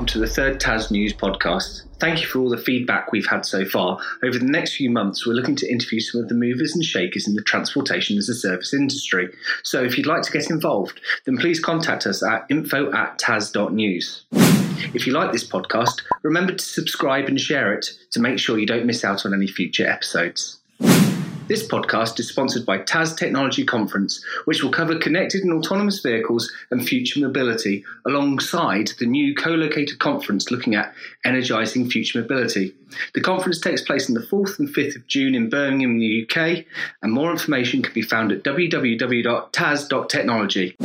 welcome to the third TAS News podcast. Thank you for all the feedback we've had so far. Over the next few months, we're looking to interview some of the movers and shakers in the transportation as a service industry. So if you'd like to get involved, then please contact us at info at tas.news. If you like this podcast, remember to subscribe and share it to make sure you don't miss out on any future episodes. This podcast is sponsored by TAS Technology Conference, which will cover connected and autonomous vehicles and future mobility, alongside the new co located conference looking at energising future mobility. The conference takes place on the 4th and 5th of June in Birmingham, in the UK, and more information can be found at www.tas.technology.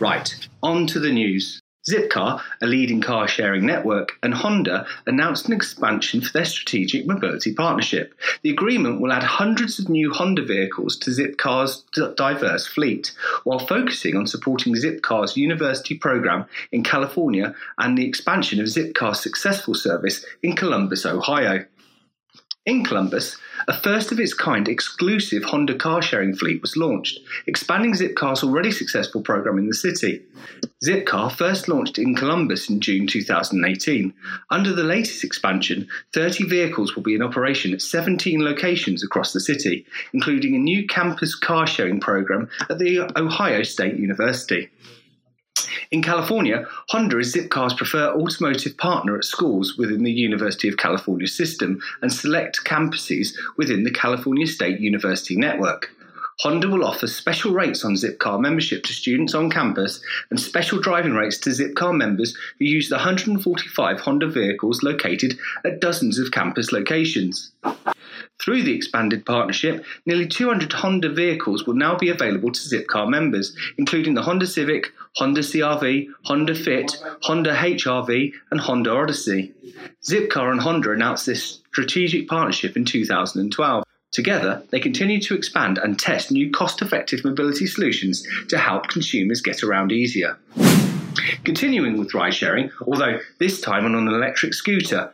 Right, on to the news. Zipcar, a leading car sharing network, and Honda announced an expansion for their strategic mobility partnership. The agreement will add hundreds of new Honda vehicles to Zipcar's diverse fleet, while focusing on supporting Zipcar's university program in California and the expansion of Zipcar's successful service in Columbus, Ohio. In Columbus, a first of its kind exclusive Honda car sharing fleet was launched, expanding Zipcar's already successful program in the city. Zipcar first launched in Columbus in June 2018. Under the latest expansion, 30 vehicles will be in operation at 17 locations across the city, including a new campus car sharing program at the Ohio State University. In California, Honda is Zipcar's preferred automotive partner at schools within the University of California system and select campuses within the California State University network. Honda will offer special rates on Zipcar membership to students on campus and special driving rates to Zipcar members who use the 145 Honda vehicles located at dozens of campus locations. Through the expanded partnership, nearly 200 Honda vehicles will now be available to Zipcar members, including the Honda Civic, Honda CRV, Honda Fit, Honda HRV, and Honda Odyssey. Zipcar and Honda announced this strategic partnership in 2012. Together, they continue to expand and test new cost effective mobility solutions to help consumers get around easier. Continuing with ride sharing, although this time on an electric scooter,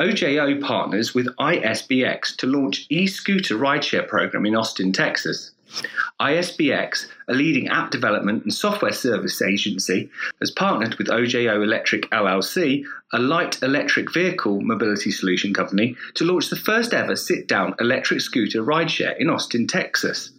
OJO partners with ISBX to launch e-scooter rideshare program in Austin, Texas. ISBX, a leading app development and software service agency, has partnered with OJO Electric LLC, a light electric vehicle mobility solution company, to launch the first ever sit down electric scooter rideshare in Austin, Texas.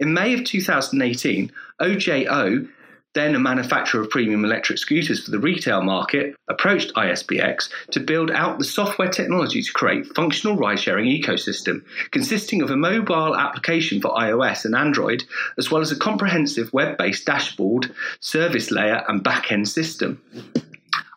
In May of 2018, OJO then a manufacturer of premium electric scooters for the retail market, approached ISBX to build out the software technology to create functional ride-sharing ecosystem consisting of a mobile application for iOS and Android, as well as a comprehensive web-based dashboard, service layer, and back-end system.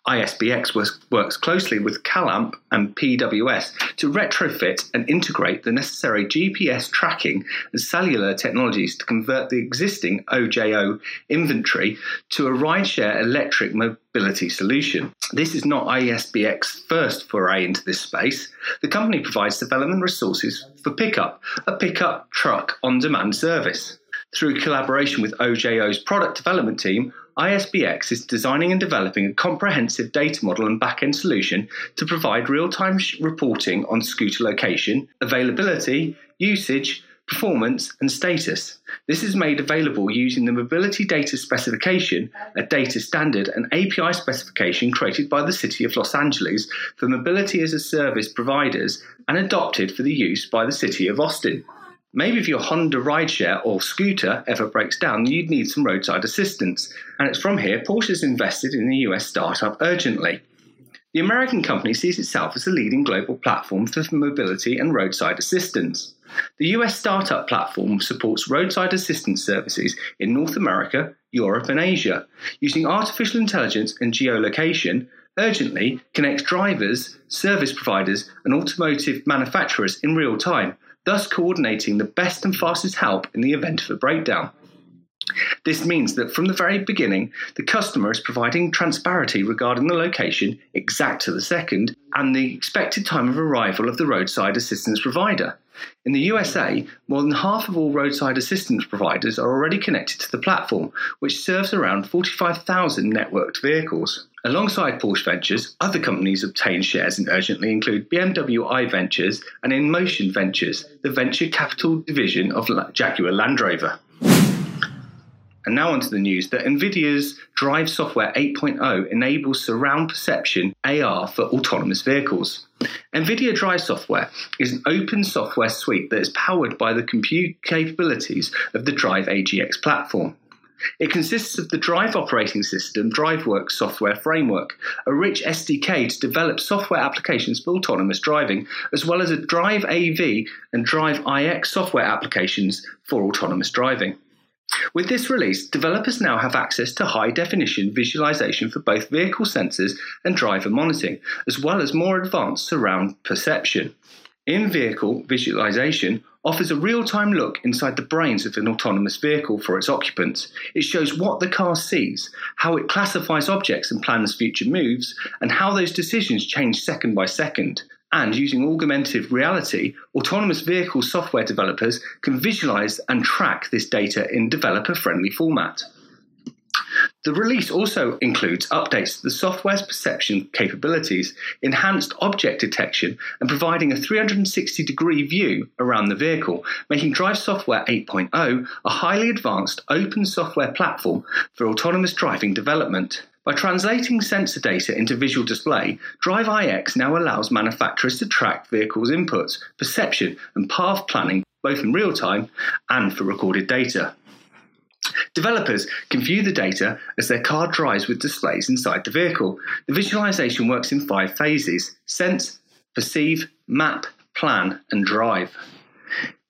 ISBX works closely with CalAmp and PWS to retrofit and integrate the necessary GPS tracking and cellular technologies to convert the existing OJO inventory to a rideshare electric mobility solution. This is not ISBX's first foray into this space. The company provides development resources for Pickup, a pickup truck on demand service. Through collaboration with OJO's product development team, ISBX is designing and developing a comprehensive data model and backend solution to provide real time reporting on scooter location, availability, usage, performance, and status. This is made available using the Mobility Data Specification, a data standard and API specification created by the City of Los Angeles for mobility as a service providers and adopted for the use by the City of Austin. Maybe if your Honda rideshare or scooter ever breaks down, you'd need some roadside assistance. And it's from here Porsche's invested in the US startup Urgently. The American company sees itself as a leading global platform for mobility and roadside assistance. The US startup platform supports roadside assistance services in North America, Europe, and Asia. Using artificial intelligence and geolocation, Urgently connects drivers, service providers, and automotive manufacturers in real time thus coordinating the best and fastest help in the event of a breakdown. This means that from the very beginning, the customer is providing transparency regarding the location, exact to the second, and the expected time of arrival of the roadside assistance provider. In the USA, more than half of all roadside assistance providers are already connected to the platform, which serves around 45,000 networked vehicles. Alongside Porsche Ventures, other companies obtain shares in Urgently include BMW i Ventures and InMotion Ventures, the venture capital division of Jaguar Land Rover. And now onto the news that NVIDIA's Drive Software 8.0 enables surround perception AR for autonomous vehicles. NVIDIA Drive Software is an open software suite that is powered by the compute capabilities of the Drive AGX platform. It consists of the Drive operating system, DriveWorks software framework, a rich SDK to develop software applications for autonomous driving, as well as a Drive AV and Drive IX software applications for autonomous driving. With this release, developers now have access to high definition visualization for both vehicle sensors and driver monitoring, as well as more advanced surround perception. In vehicle visualization offers a real time look inside the brains of an autonomous vehicle for its occupants. It shows what the car sees, how it classifies objects and plans future moves, and how those decisions change second by second. And using augmented reality, autonomous vehicle software developers can visualize and track this data in developer friendly format. The release also includes updates to the software's perception capabilities, enhanced object detection, and providing a 360 degree view around the vehicle, making Drive Software 8.0 a highly advanced open software platform for autonomous driving development. By translating sensor data into visual display, Drive IX now allows manufacturers to track vehicles' inputs, perception, and path planning both in real time and for recorded data. Developers can view the data as their car drives with displays inside the vehicle. The visualization works in five phases sense, perceive, map, plan, and drive.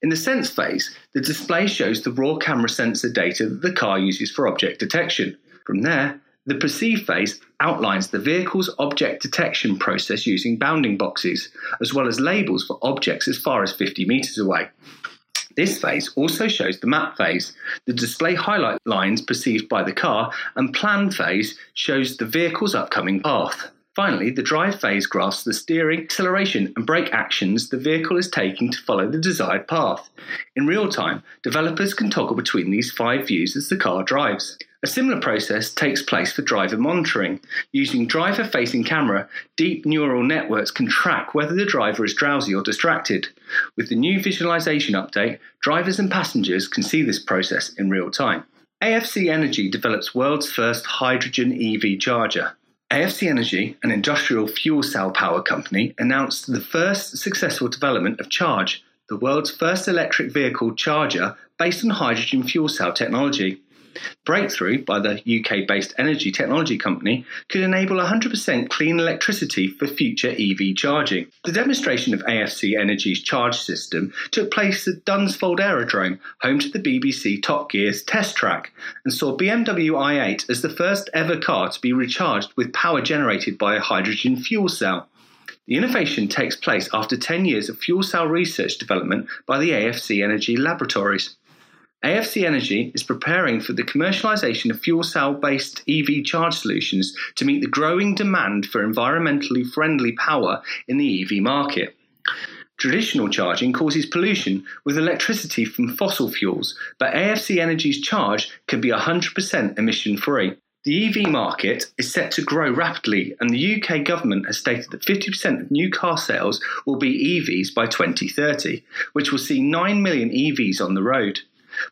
In the sense phase, the display shows the raw camera sensor data that the car uses for object detection. From there, the perceive phase outlines the vehicle's object detection process using bounding boxes, as well as labels for objects as far as 50 metres away. This phase also shows the map phase. The display highlight lines perceived by the car, and plan phase shows the vehicle's upcoming path. Finally, the drive phase graphs the steering, acceleration, and brake actions the vehicle is taking to follow the desired path. In real time, developers can toggle between these five views as the car drives. A similar process takes place for driver monitoring. Using driver facing camera, deep neural networks can track whether the driver is drowsy or distracted. With the new visualization update, drivers and passengers can see this process in real time. AFC Energy develops world's first hydrogen EV charger. AFC Energy, an industrial fuel cell power company, announced the first successful development of Charge, the world's first electric vehicle charger based on hydrogen fuel cell technology. Breakthrough by the UK based energy technology company could enable 100% clean electricity for future EV charging. The demonstration of AFC Energy's charge system took place at Dunsfold Aerodrome, home to the BBC Top Gear's test track, and saw BMW i8 as the first ever car to be recharged with power generated by a hydrogen fuel cell. The innovation takes place after 10 years of fuel cell research development by the AFC Energy Laboratories. AFC Energy is preparing for the commercialization of fuel cell based EV charge solutions to meet the growing demand for environmentally friendly power in the EV market. Traditional charging causes pollution with electricity from fossil fuels, but AFC Energy's charge can be 100% emission free. The EV market is set to grow rapidly, and the UK government has stated that 50% of new car sales will be EVs by 2030, which will see 9 million EVs on the road.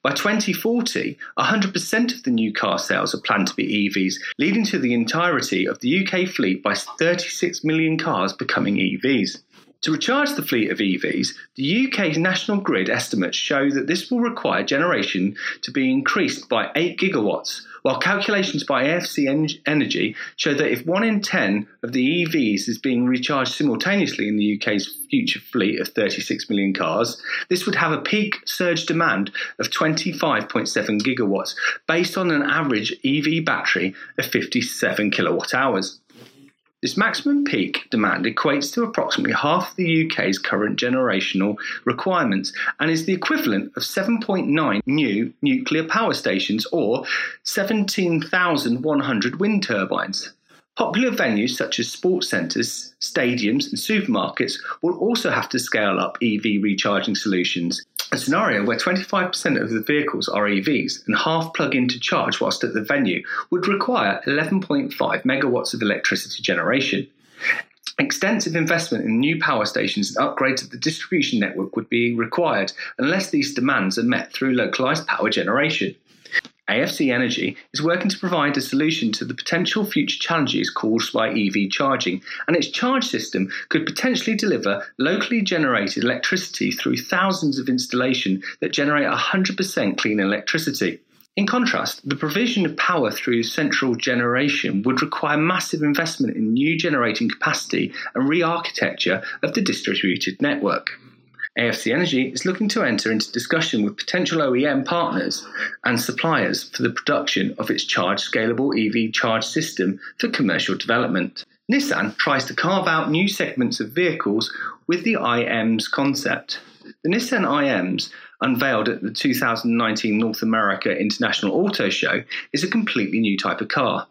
By 2040, 100% of the new car sales are planned to be EVs, leading to the entirety of the UK fleet by 36 million cars becoming EVs. To recharge the fleet of EVs, the UK's national grid estimates show that this will require generation to be increased by 8 gigawatts, while calculations by AFC Energy show that if 1 in 10 of the EVs is being recharged simultaneously in the UK's future fleet of 36 million cars, this would have a peak surge demand of 25.7 gigawatts, based on an average EV battery of 57 kilowatt hours. This maximum peak demand equates to approximately half the UK's current generational requirements and is the equivalent of 7.9 new nuclear power stations or 17,100 wind turbines. Popular venues such as sports centres, stadiums, and supermarkets will also have to scale up EV recharging solutions a scenario where 25% of the vehicles are EVs and half plug in to charge whilst at the venue would require 11.5 megawatts of electricity generation. Extensive investment in new power stations and upgrades of the distribution network would be required unless these demands are met through localised power generation. AFC Energy is working to provide a solution to the potential future challenges caused by EV charging, and its charge system could potentially deliver locally generated electricity through thousands of installations that generate 100% clean electricity. In contrast, the provision of power through central generation would require massive investment in new generating capacity and re architecture of the distributed network. AFC Energy is looking to enter into discussion with potential OEM partners and suppliers for the production of its charge scalable EV charge system for commercial development. Nissan tries to carve out new segments of vehicles with the IMs concept. The Nissan IMs, unveiled at the 2019 North America International Auto Show, is a completely new type of car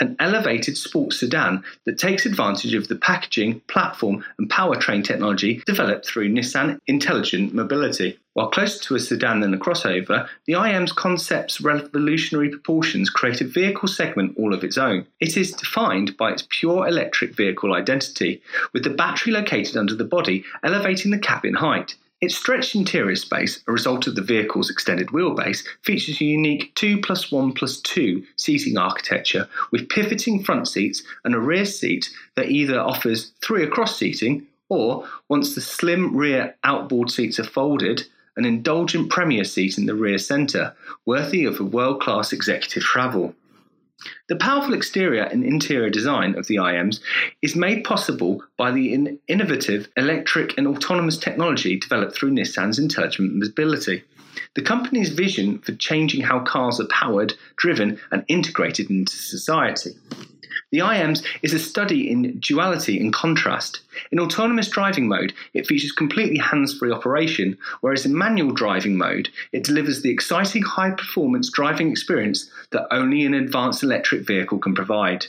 an elevated sports sedan that takes advantage of the packaging, platform, and powertrain technology developed through Nissan Intelligent Mobility. While closer to a sedan than a crossover, the IM's concept's revolutionary proportions create a vehicle segment all of its own. It is defined by its pure electric vehicle identity, with the battery located under the body, elevating the cabin height. Its stretched interior space, a result of the vehicle's extended wheelbase, features a unique 2 plus 1 plus 2 seating architecture with pivoting front seats and a rear seat that either offers three across seating or, once the slim rear outboard seats are folded, an indulgent premier seat in the rear centre, worthy of a world class executive travel. The powerful exterior and interior design of the IMs is made possible by the in- innovative electric and autonomous technology developed through Nissan's Intelligent Mobility. The company's vision for changing how cars are powered, driven, and integrated into society. The IMs is a study in duality and contrast. In autonomous driving mode, it features completely hands free operation, whereas in manual driving mode, it delivers the exciting high performance driving experience that only an advanced electric vehicle can provide.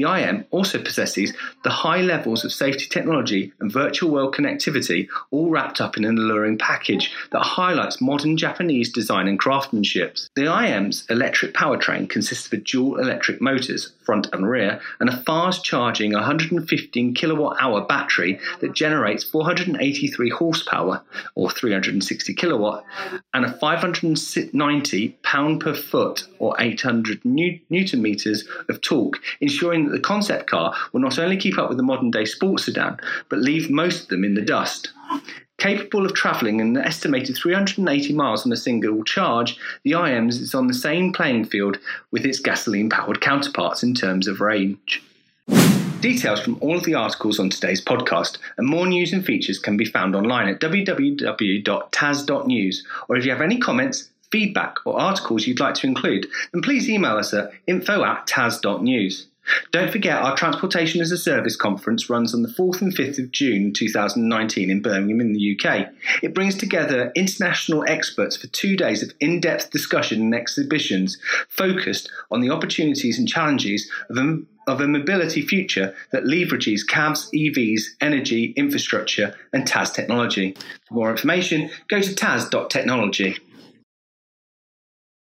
The IM also possesses the high levels of safety technology and virtual world connectivity, all wrapped up in an alluring package that highlights modern Japanese design and craftsmanship. The IMs electric powertrain consists of dual electric motors, front and rear, and a fast charging 115 kilowatt hour battery that generates 483 horsepower, or 360 kilowatt, and a 590 pound per foot, or 800 newton meters of torque, ensuring the concept car will not only keep up with the modern day sports sedan, but leave most of them in the dust. Capable of travelling an estimated 380 miles on a single charge, the IMs is on the same playing field with its gasoline powered counterparts in terms of range. Details from all of the articles on today's podcast and more news and features can be found online at www.tas.news. Or if you have any comments, feedback, or articles you'd like to include, then please email us at info at tas.news. Don't forget, our Transportation as a Service conference runs on the 4th and 5th of June 2019 in Birmingham in the UK. It brings together international experts for two days of in depth discussion and exhibitions focused on the opportunities and challenges of a, of a mobility future that leverages CAVs, EVs, energy, infrastructure, and TAS technology. For more information, go to tas.technology.